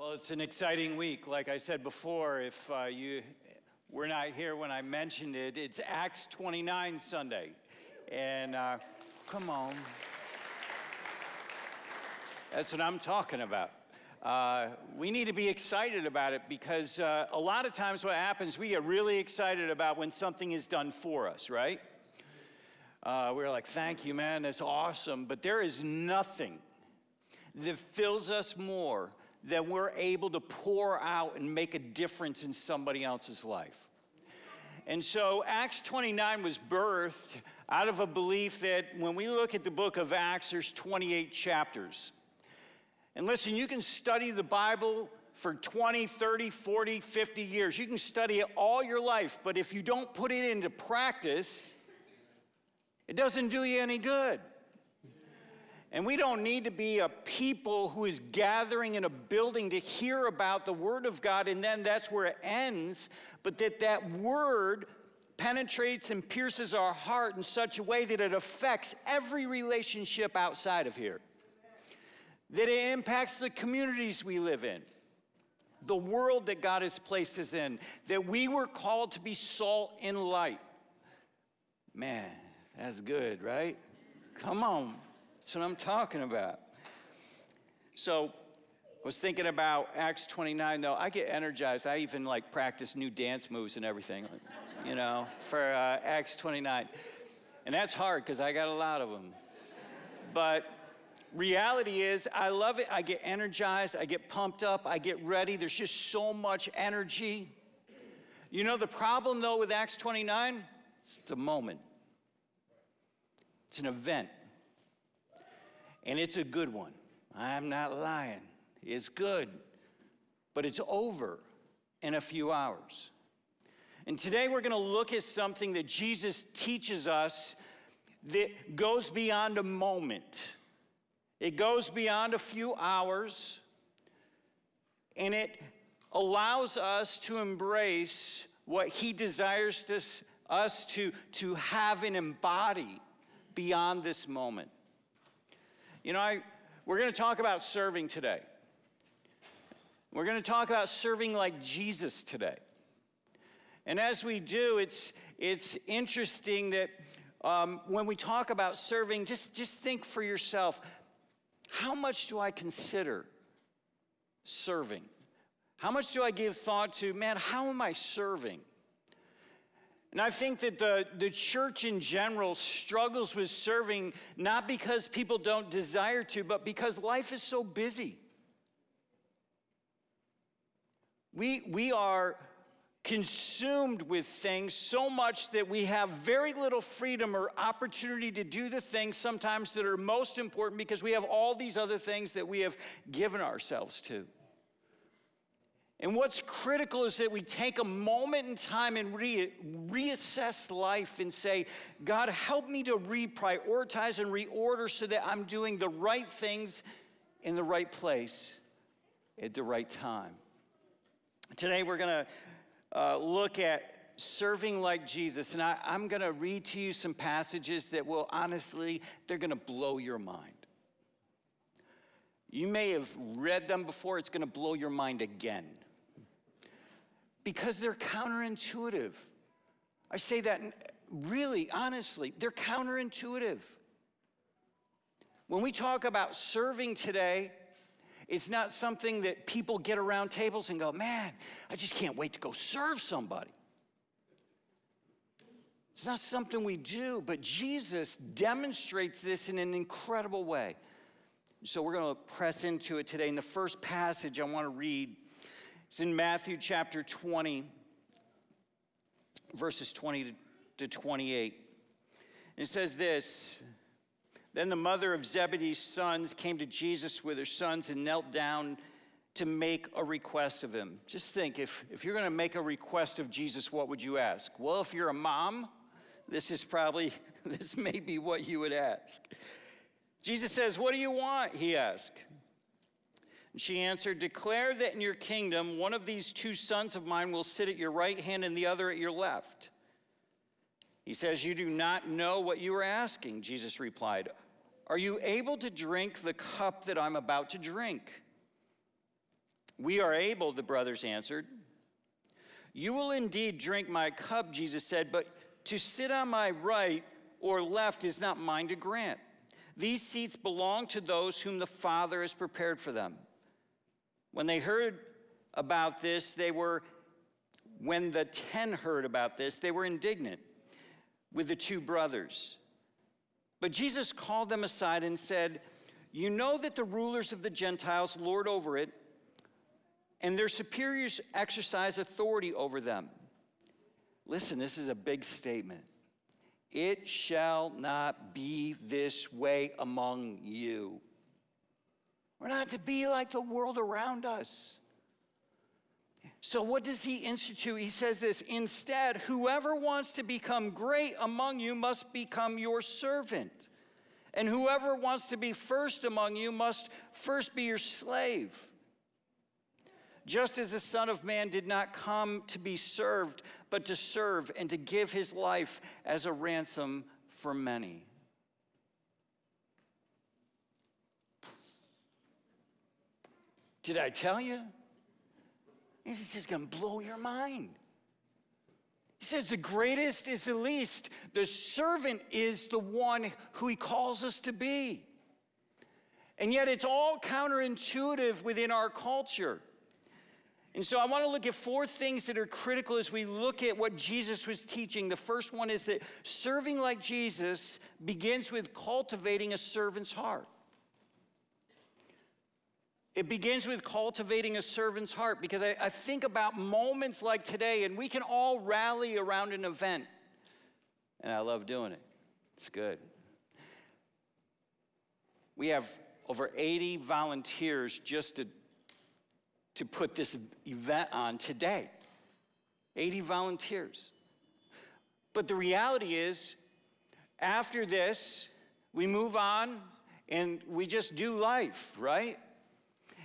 Well, it's an exciting week. Like I said before, if uh, you were not here when I mentioned it, it's Acts 29 Sunday. And uh, come on. That's what I'm talking about. Uh, we need to be excited about it because uh, a lot of times what happens, we get really excited about when something is done for us, right? Uh, we're like, thank you, man, that's awesome. But there is nothing that fills us more than we're able to pour out and make a difference in somebody else's life. And so Acts 29 was birthed out of a belief that when we look at the book of Acts, there's 28 chapters. And listen, you can study the Bible for 20, 30, 40, 50 years. You can study it all your life, but if you don't put it into practice, it doesn't do you any good. And we don't need to be a people who is gathering in a building to hear about the Word of God and then that's where it ends, but that that Word penetrates and pierces our heart in such a way that it affects every relationship outside of here that it impacts the communities we live in, the world that God has placed us in, that we were called to be salt and light. Man, that's good, right? Come on. That's what I'm talking about. So, I was thinking about Acts 29, though. I get energized. I even like practice new dance moves and everything, you know, for uh, Acts 29. And that's hard because I got a lot of them. But reality is, I love it. I get energized, I get pumped up, I get ready. There's just so much energy. You know, the problem though with Acts 29, it's a moment, it's an event, and it's a good one. I'm not lying. It's good, but it's over in a few hours. And today we're going to look at something that Jesus teaches us that goes beyond a moment. It goes beyond a few hours and it allows us to embrace what He desires to, us to, to have and embody beyond this moment. You know, I, we're going to talk about serving today. We're going to talk about serving like Jesus today. And as we do, it's, it's interesting that um, when we talk about serving, just, just think for yourself how much do I consider serving? How much do I give thought to, man, how am I serving? And I think that the, the church in general struggles with serving not because people don't desire to, but because life is so busy. We, we are consumed with things so much that we have very little freedom or opportunity to do the things sometimes that are most important because we have all these other things that we have given ourselves to. And what's critical is that we take a moment in time and re- reassess life and say, God, help me to reprioritize and reorder so that I'm doing the right things in the right place at the right time. Today, we're going to uh, look at serving like Jesus. And I, I'm going to read to you some passages that will honestly, they're going to blow your mind. You may have read them before, it's going to blow your mind again. Because they're counterintuitive. I say that really honestly, they're counterintuitive. When we talk about serving today, it's not something that people get around tables and go, man, I just can't wait to go serve somebody. It's not something we do, but Jesus demonstrates this in an incredible way. So we're going to press into it today. In the first passage I want to read is in Matthew chapter 20, verses 20 to 28. And It says this then the mother of Zebedee's sons came to Jesus with her sons and knelt down to make a request of him. Just think if, if you're going to make a request of Jesus, what would you ask? Well, if you're a mom, this is probably, this may be what you would ask. Jesus says, What do you want? He asked. And she answered, Declare that in your kingdom one of these two sons of mine will sit at your right hand and the other at your left. He says, You do not know what you are asking, Jesus replied. Are you able to drink the cup that I'm about to drink? We are able, the brothers answered. You will indeed drink my cup, Jesus said, but to sit on my right or left is not mine to grant. These seats belong to those whom the Father has prepared for them. When they heard about this, they were, when the ten heard about this, they were indignant with the two brothers. But Jesus called them aside and said, You know that the rulers of the Gentiles lord over it, and their superiors exercise authority over them. Listen, this is a big statement. It shall not be this way among you. We're not to be like the world around us. So, what does he institute? He says this instead, whoever wants to become great among you must become your servant. And whoever wants to be first among you must first be your slave. Just as the Son of Man did not come to be served, but to serve and to give his life as a ransom for many. Did I tell you? This is just to blow your mind. He says, The greatest is the least. The servant is the one who he calls us to be. And yet, it's all counterintuitive within our culture. And so, I want to look at four things that are critical as we look at what Jesus was teaching. The first one is that serving like Jesus begins with cultivating a servant's heart. It begins with cultivating a servant's heart because I, I, think about moments like today, and we can all rally around an event. And I love doing it, it's good. We have over 80 volunteers just to, to put this event on today. 80 volunteers. But the reality is, after this, we move on and we just do life, right?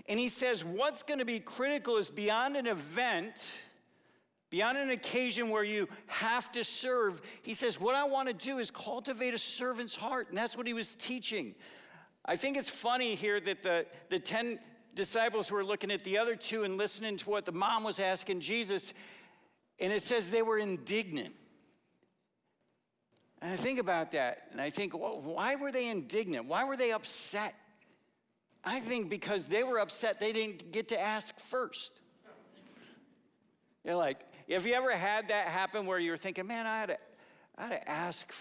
And he says, what's going to be critical is beyond an event, beyond an occasion where you have to serve, he says, what I want to do is cultivate a servant's heart. And that's what he was teaching. I think it's funny here that the, the 10 disciples were looking at the other two and listening to what the mom was asking Jesus, and it says they were indignant. And I think about that, and I think, well, why were they indignant? Why were they upset? I think because they were upset they didn't get to ask first. You're like, have you ever had that happen where you're thinking, man, I had to, I had to ask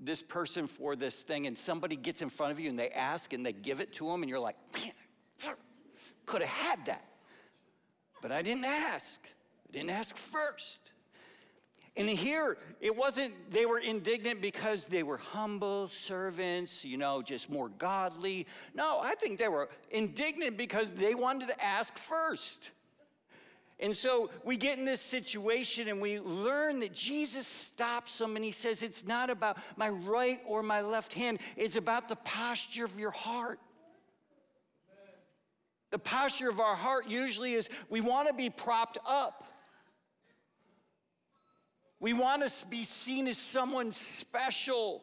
this person for this thing, and somebody gets in front of you and they ask and they give it to them, and you're like, man, could have had that. But I didn't ask. I didn't ask first. And here, it wasn't, they were indignant because they were humble servants, you know, just more godly. No, I think they were indignant because they wanted to ask first. And so we get in this situation and we learn that Jesus stops them and he says, It's not about my right or my left hand, it's about the posture of your heart. The posture of our heart usually is we want to be propped up. We want to be seen as someone special.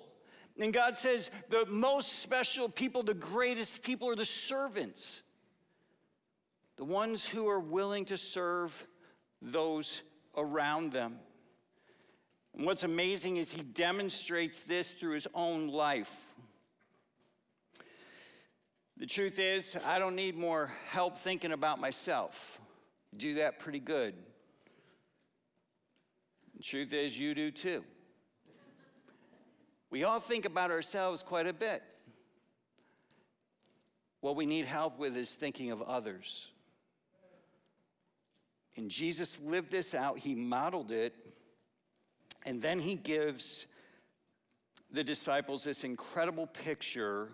And God says the most special people, the greatest people, are the servants, the ones who are willing to serve those around them. And what's amazing is he demonstrates this through his own life. The truth is, I don't need more help thinking about myself. do that pretty good. Truth is, you do too. We all think about ourselves quite a bit. What we need help with is thinking of others. And Jesus lived this out, he modeled it, and then he gives the disciples this incredible picture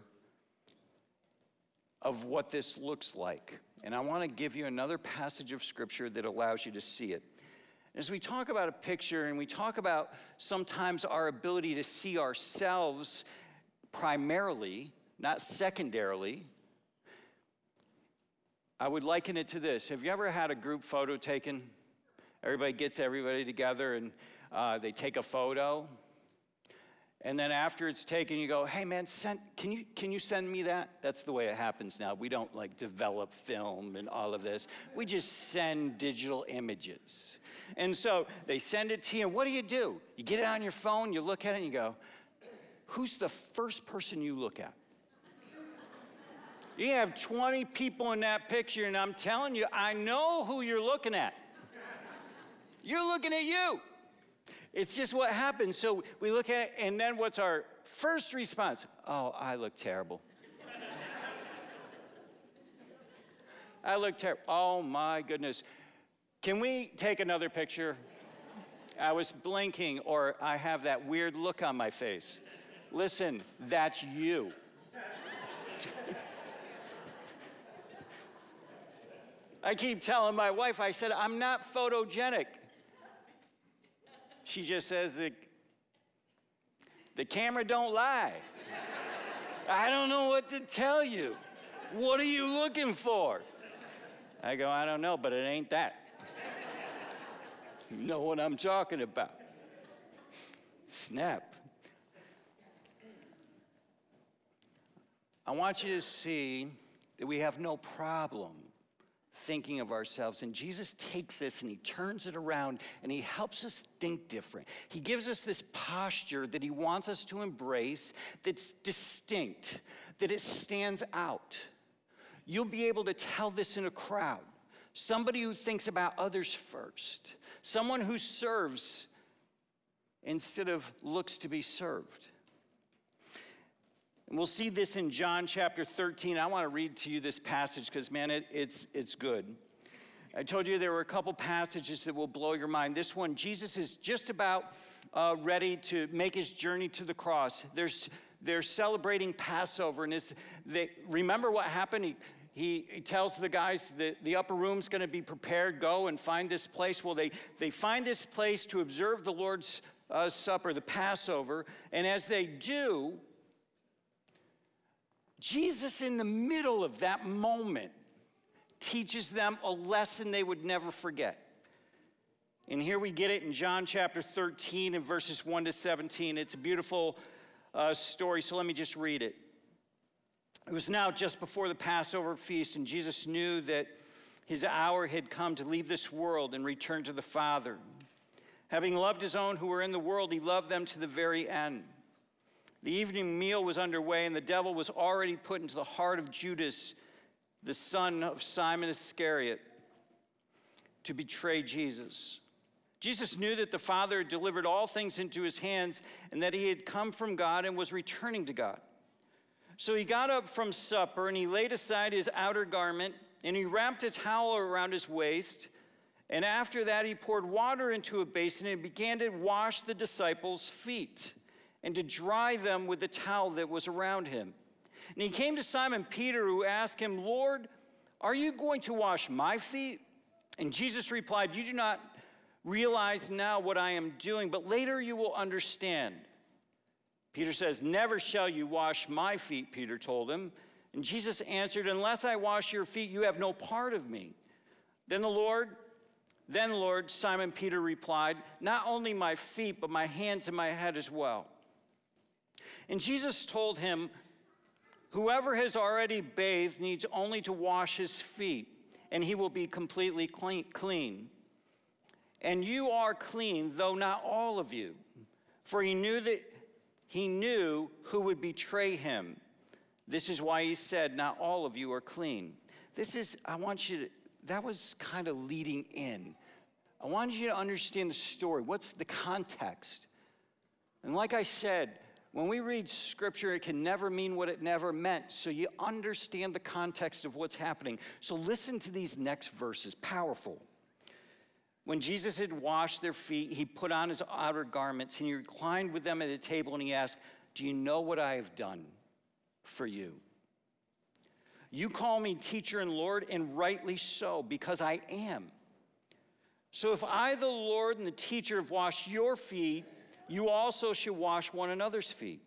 of what this looks like. And I want to give you another passage of scripture that allows you to see it. As we talk about a picture and we talk about sometimes our ability to see ourselves primarily, not secondarily, I would liken it to this. Have you ever had a group photo taken? Everybody gets everybody together and uh, they take a photo. And then after it's taken, you go, hey man, send, can, you, can you send me that? That's the way it happens now. We don't like develop film and all of this. We just send digital images. And so they send it to you. And what do you do? You get it on your phone, you look at it, and you go, who's the first person you look at? You have 20 people in that picture, and I'm telling you, I know who you're looking at. You're looking at you. It's just what happens. So we look at it, and then what's our first response? Oh, I look terrible. I look terrible. Oh my goodness. Can we take another picture? I was blinking, or I have that weird look on my face. Listen, that's you. I keep telling my wife, I said, I'm not photogenic. She just says the, the camera don't lie. I don't know what to tell you. What are you looking for? I go, I don't know, but it ain't that. You know what I'm talking about. Snap. I want you to see that we have no problem thinking of ourselves. And Jesus takes this and he turns it around and he helps us think different. He gives us this posture that he wants us to embrace that's distinct, that it stands out. You'll be able to tell this in a crowd. Somebody who thinks about others first, someone who serves instead of looks to be served. And we'll see this in John chapter 13. I want to read to you this passage because, man, it, it's, it's good. I told you there were a couple passages that will blow your mind. This one, Jesus is just about uh, ready to make his journey to the cross. There's, they're celebrating Passover, and they, remember what happened? He, he, he, tells the guys that the upper room's going to be prepared. Go and find this place. Well, they, they find this place to observe the Lord's uh, Supper, the Passover. And as they do, Jesus, in the middle of that moment, teaches them a lesson they would never forget. And here we get it in John chapter 13 and verses 1 to 17. It's a beautiful uh, story, so let me just read it. It was now just before the Passover feast, and Jesus knew that his hour had come to leave this world and return to the Father. Having loved his own who were in the world, he loved them to the very end. The evening meal was underway, and the devil was already put into the heart of Judas, the son of Simon Iscariot, to betray Jesus. Jesus knew that the Father had delivered all things into his hands and that he had come from God and was returning to God. So he got up from supper and he laid aside his outer garment and he wrapped a towel around his waist. And after that, he poured water into a basin and began to wash the disciples' feet and to dry them with the towel that was around him. And he came to Simon Peter, who asked him, Lord, are you going to wash my feet? And Jesus replied, You do not realize now what I am doing, but later you will understand. Peter says, Never shall you wash my feet, Peter told him. And Jesus answered, Unless I wash your feet, you have no part of me. Then the Lord, then Lord, Simon Peter replied, Not only my feet, but my hands and my head as well. And Jesus told him, Whoever has already bathed needs only to wash his feet, and he will be completely clean. And you are clean, though not all of you. For he knew that he knew who would betray him. This is why he said, Not all of you are clean. This is, I want you to, that was kind of leading in. I wanted you to understand the story. What's the context? And like I said, when we read scripture, it can never mean what it never meant. So you understand the context of what's happening. So listen to these next verses, powerful. When Jesus had washed their feet, he put on his outer garments and he reclined with them at a table and he asked, Do you know what I have done for you? You call me teacher and Lord, and rightly so, because I am. So if I, the Lord and the teacher, have washed your feet, you also should wash one another's feet.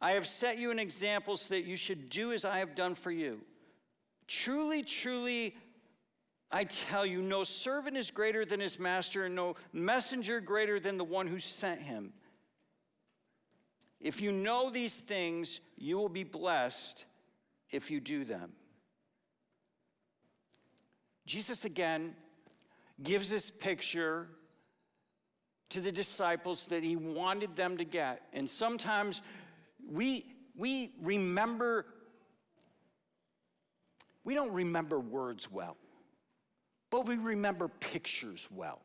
I have set you an example so that you should do as I have done for you. Truly, truly, I tell you, no servant is greater than his master, and no messenger greater than the one who sent him. If you know these things, you will be blessed if you do them. Jesus again gives this picture to the disciples that he wanted them to get. And sometimes we, we remember, we don't remember words well, but we remember pictures well.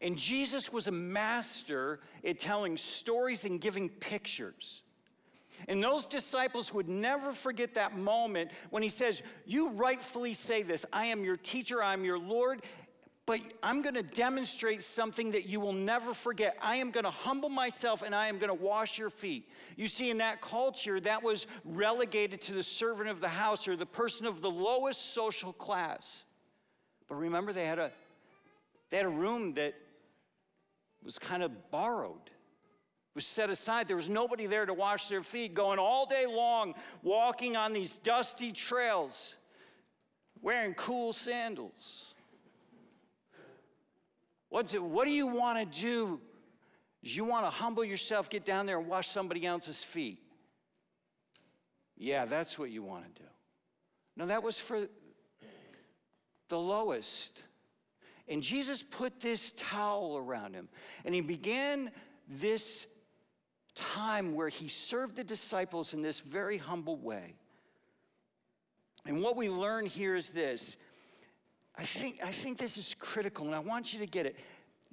And Jesus was a master at telling stories and giving pictures. And those disciples would never forget that moment when he says, You rightfully say this I am your teacher, I am your Lord, but I'm going to demonstrate something that you will never forget. I am going to humble myself and I am going to wash your feet. You see, in that culture, that was relegated to the servant of the house or the person of the lowest social class. But remember, they had a, they had a room that was kind of borrowed was set aside. There was nobody there to wash their feet, going all day long, walking on these dusty trails, wearing cool sandals. What's it, what do you want to do? Do you want to humble yourself, get down there and wash somebody else's feet? Yeah, that's what you want to do. No, that was for the lowest. And Jesus put this towel around him and he began this time where he served the disciples in this very humble way. And what we learn here is this. I think, I think this is critical, and I want you to get it.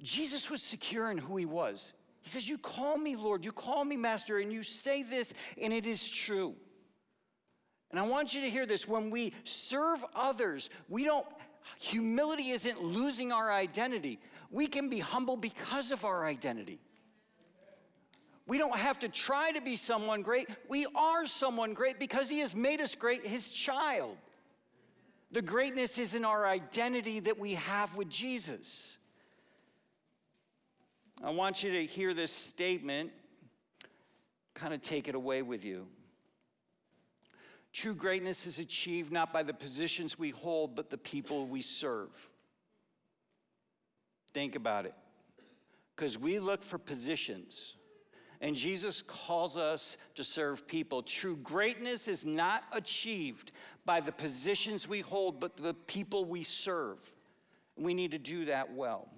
Jesus was secure in who he was. He says, You call me Lord, you call me Master, and you say this, and it is true. And I want you to hear this. When we serve others, we don't, humility isn't losing our identity. We can be humble because of our identity. We don't have to try to be someone great. We are someone great because He has made us great, His child. The greatness is in our identity that we have with Jesus. I want you to hear this statement, kind of take it away with you. True greatness is achieved not by the positions we hold, but the people we serve. Think about it. Because we look for positions and Jesus calls us to serve people. True greatness is not achieved by the positions we hold, but the people we serve. We need to do that well.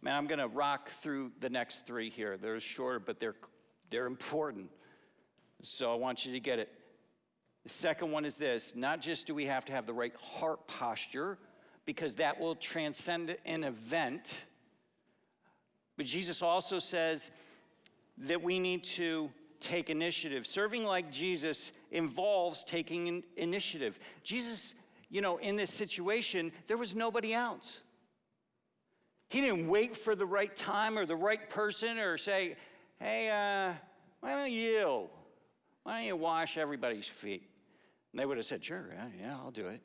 Man, I'm going to rock through the next three here. They're shorter, but they're, they're important. So I want you to get it. The second one is this not just do we have to have the right heart posture, because that will transcend an event, but Jesus also says, that we need to take initiative. Serving like Jesus involves taking initiative. Jesus, you know, in this situation, there was nobody else. He didn't wait for the right time or the right person or say, hey, uh, why don't you? Why don't you wash everybody's feet? And they would have said, sure, yeah, yeah, I'll do it.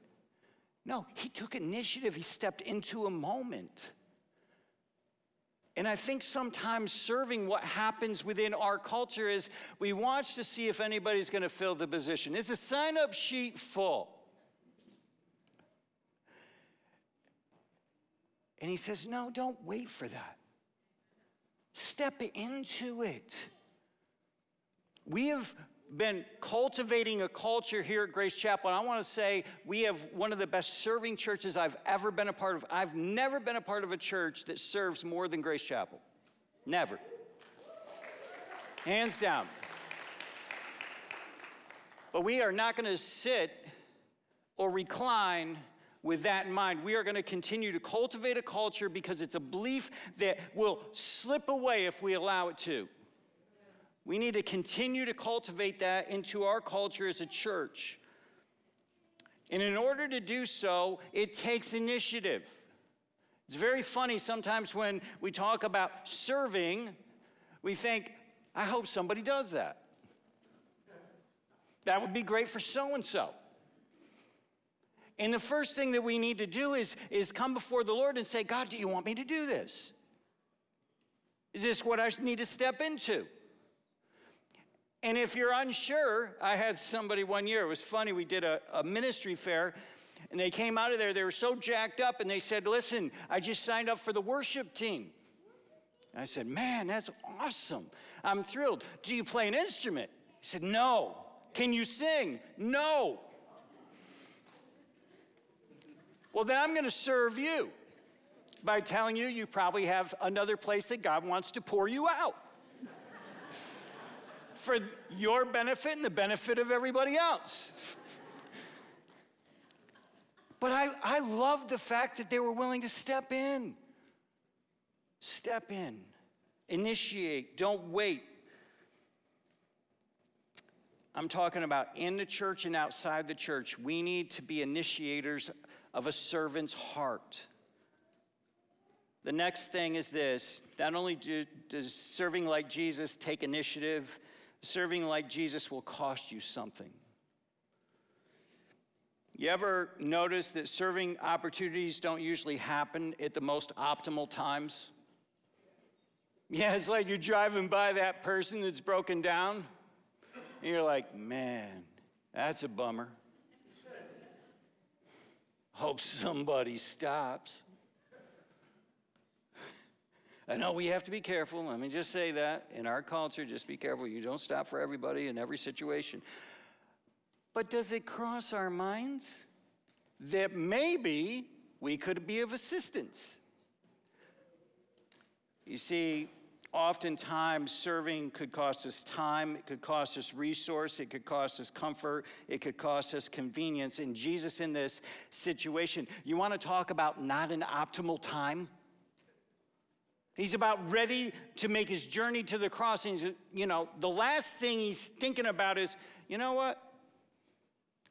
No, he took initiative. He stepped into a moment. And I think sometimes serving what happens within our culture is we watch to see if anybody's going to fill the position. Is the sign up sheet full? And he says, No, don't wait for that. Step into it. We have been cultivating a culture here at Grace Chapel. And I want to say we have one of the best serving churches I've ever been a part of. I've never been a part of a church that serves more than Grace Chapel. Never. Hands down. But we are not going to sit or recline with that in mind. We are going to continue to cultivate a culture because it's a belief that will slip away if we allow it to. We need to continue to cultivate that into our culture as a church. And in order to do so, it takes initiative. It's very funny sometimes when we talk about serving, we think, I hope somebody does that. That would be great for so and so. And the first thing that we need to do is, is come before the Lord and say, God, do you want me to do this? Is this what I need to step into? And if you're unsure, I had somebody one year, it was funny, we did a, a, ministry fair, and they came out of there, they were so jacked up, and they said, Listen, I just signed up for the worship team. And I said, Man, that's awesome. I'm thrilled. Do you play an instrument? He said, No. Can you sing? No. Well, then I'm going to serve you by telling you you probably have another place that God wants to pour you out for your benefit and the benefit of everybody else. But I, I love the fact that they were willing to step in. Step in, initiate, don't wait. I'm talking about in the church and outside the church. We need to be initiators of a servant's heart. The next thing is this not only do, does serving like Jesus take initiative, serving like Jesus will cost you something. You ever notice that serving opportunities don't usually happen at the most optimal times? Yeah, it's like you're driving by that person that's broken down, and you're like, man, that's a bummer. Hope somebody stops. I know we have to be careful. Let me just say that. In our culture, just be careful. You don't stop for everybody in every situation. But does it cross our minds that maybe we could be of assistance? You see, oftentimes serving could cost us time, it could cost us resource, it could cost us comfort, it could cost us convenience. And Jesus, in this situation, you want to talk about not an optimal time? He's about ready to make his journey to the cross. And, you know, the last thing he's thinking about is, you know what?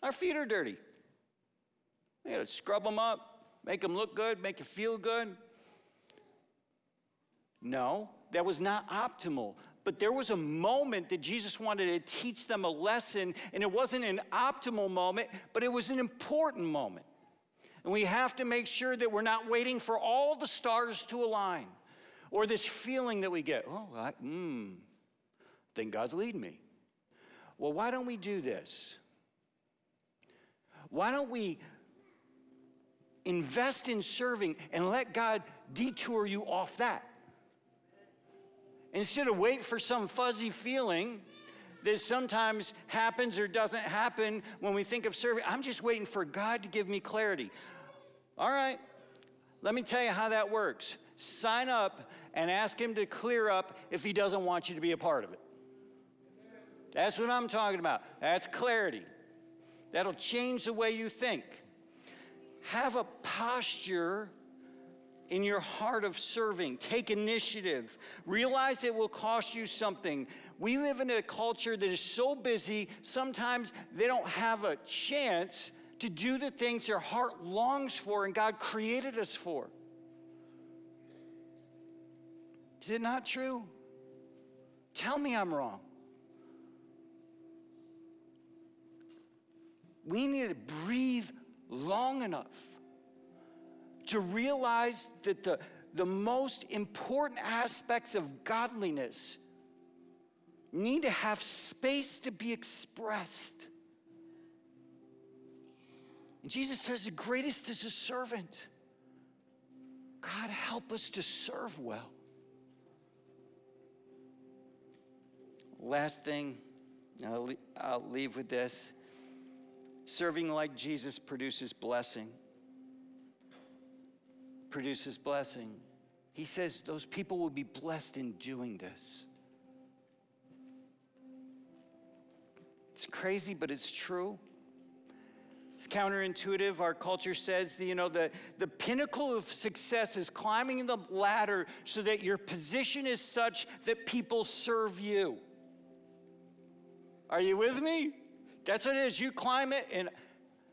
Our feet are dirty. We got to scrub them up, make them look good, make you feel good. No, that was not optimal. But there was a moment that Jesus wanted to teach them a lesson, and it wasn't an optimal moment, but it was an important moment. And we have to make sure that we're not waiting for all the stars to align or this feeling that we get, oh, I mm, think God's leading me. Well, why don't we do this? Why don't we invest in serving and let God detour you off that? Instead of wait for some fuzzy feeling that sometimes happens or doesn't happen when we think of serving, I'm just waiting for God to give me clarity. All right, let me tell you how that works. Sign up and ask Him to clear up if He doesn't want you to be a part of it. That's what I'm talking about. That's clarity. That'll change the way you think. Have a posture in your heart of serving. Take initiative. Realize it will cost you something. We live in a culture that is so busy, sometimes they don't have a chance to do the things their heart longs for and God created us for. Is it not true? Tell me I'm wrong. We need to breathe long enough to realize that the, the most important aspects of godliness need to have space to be expressed. And Jesus says the greatest is a servant. God, help us to serve well. Last thing, I'll, I'll leave with this. Serving like Jesus produces blessing. Produces blessing. He says those people will be blessed in doing this. It's crazy, but it's true. It's counterintuitive. Our culture says, you know, the, the pinnacle of success is climbing the ladder so that your position is such that people serve you. Are you with me? That's what it is. You climb it, and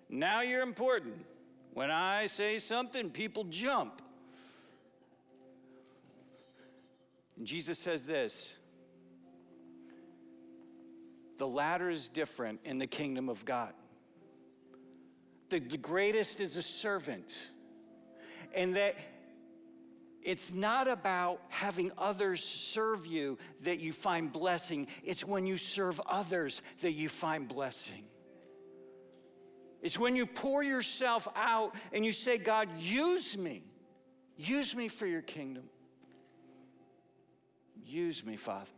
now you're important. When I say something, people jump. And Jesus says this the ladder is different in the kingdom of God. The, the greatest is a servant, and that it's not about having others serve you that you find blessing. It's when you serve others that you find blessing. It's when you pour yourself out and you say, God, use me. Use me for your kingdom. Use me, Father.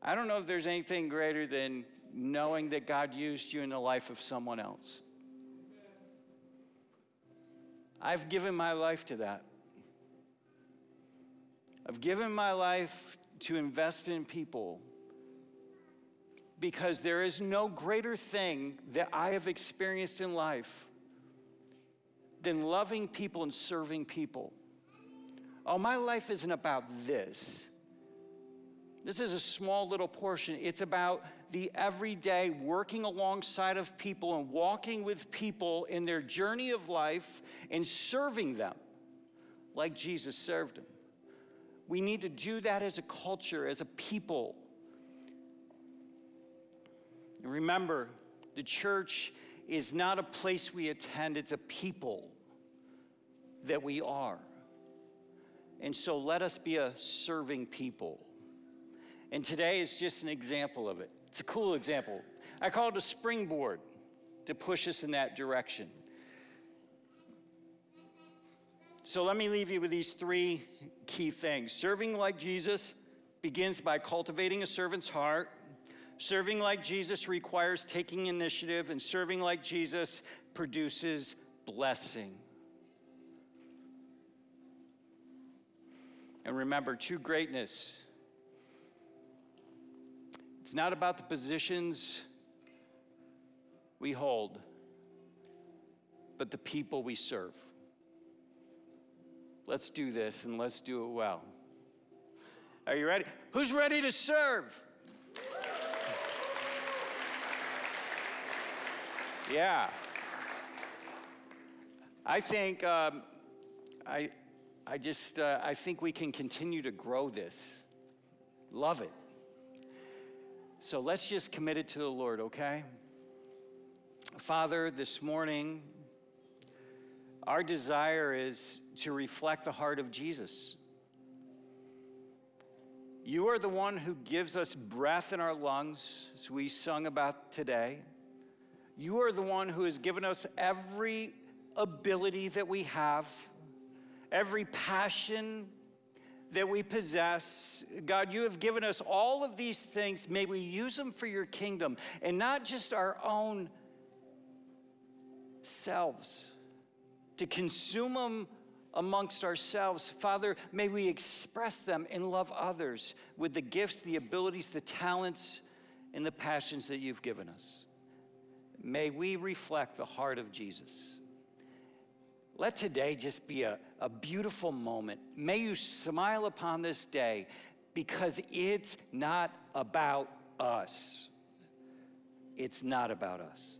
I don't know if there's anything greater than knowing that God used you in the life of someone else. I've given my life to that. I've given my life to invest in people because there is no greater thing that I have experienced in life than loving people and serving people. Oh, my life isn't about this. This is a small little portion. It's about the everyday working alongside of people and walking with people in their journey of life and serving them like Jesus served them. We need to do that as a culture, as a people. Remember, the church is not a place we attend, it's a people that we are. And so let us be a serving people. And today is just an example of it. It's a cool example. I call it a springboard to push us in that direction. So let me leave you with these three key things. Serving like Jesus begins by cultivating a servant's heart. Serving like Jesus requires taking initiative, and serving like Jesus produces blessing. And remember, true greatness, it's not about the positions we hold, but the people we serve. Let's do this and let's do it well. Are you ready? Who's ready to serve? Yeah. I think, um, I, I just, uh, I think we can continue to grow this. Love it. So let's just commit it to the Lord, okay? Father, this morning, our desire is to reflect the heart of Jesus. You are the one who gives us breath in our lungs, as we sung about today. You are the one who has given us every ability that we have, every passion that we possess. God, you have given us all of these things. May we use them for your kingdom and not just our own selves to consume them amongst ourselves. Father, may we express them and love others with the gifts, the abilities, the talents, and the passions that you've given us. May we reflect the heart of Jesus. Let today just be a, a beautiful moment. May you smile upon this day because it's not about us. It's not about us.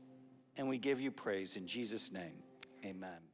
And we give you praise in Jesus' name. Amen.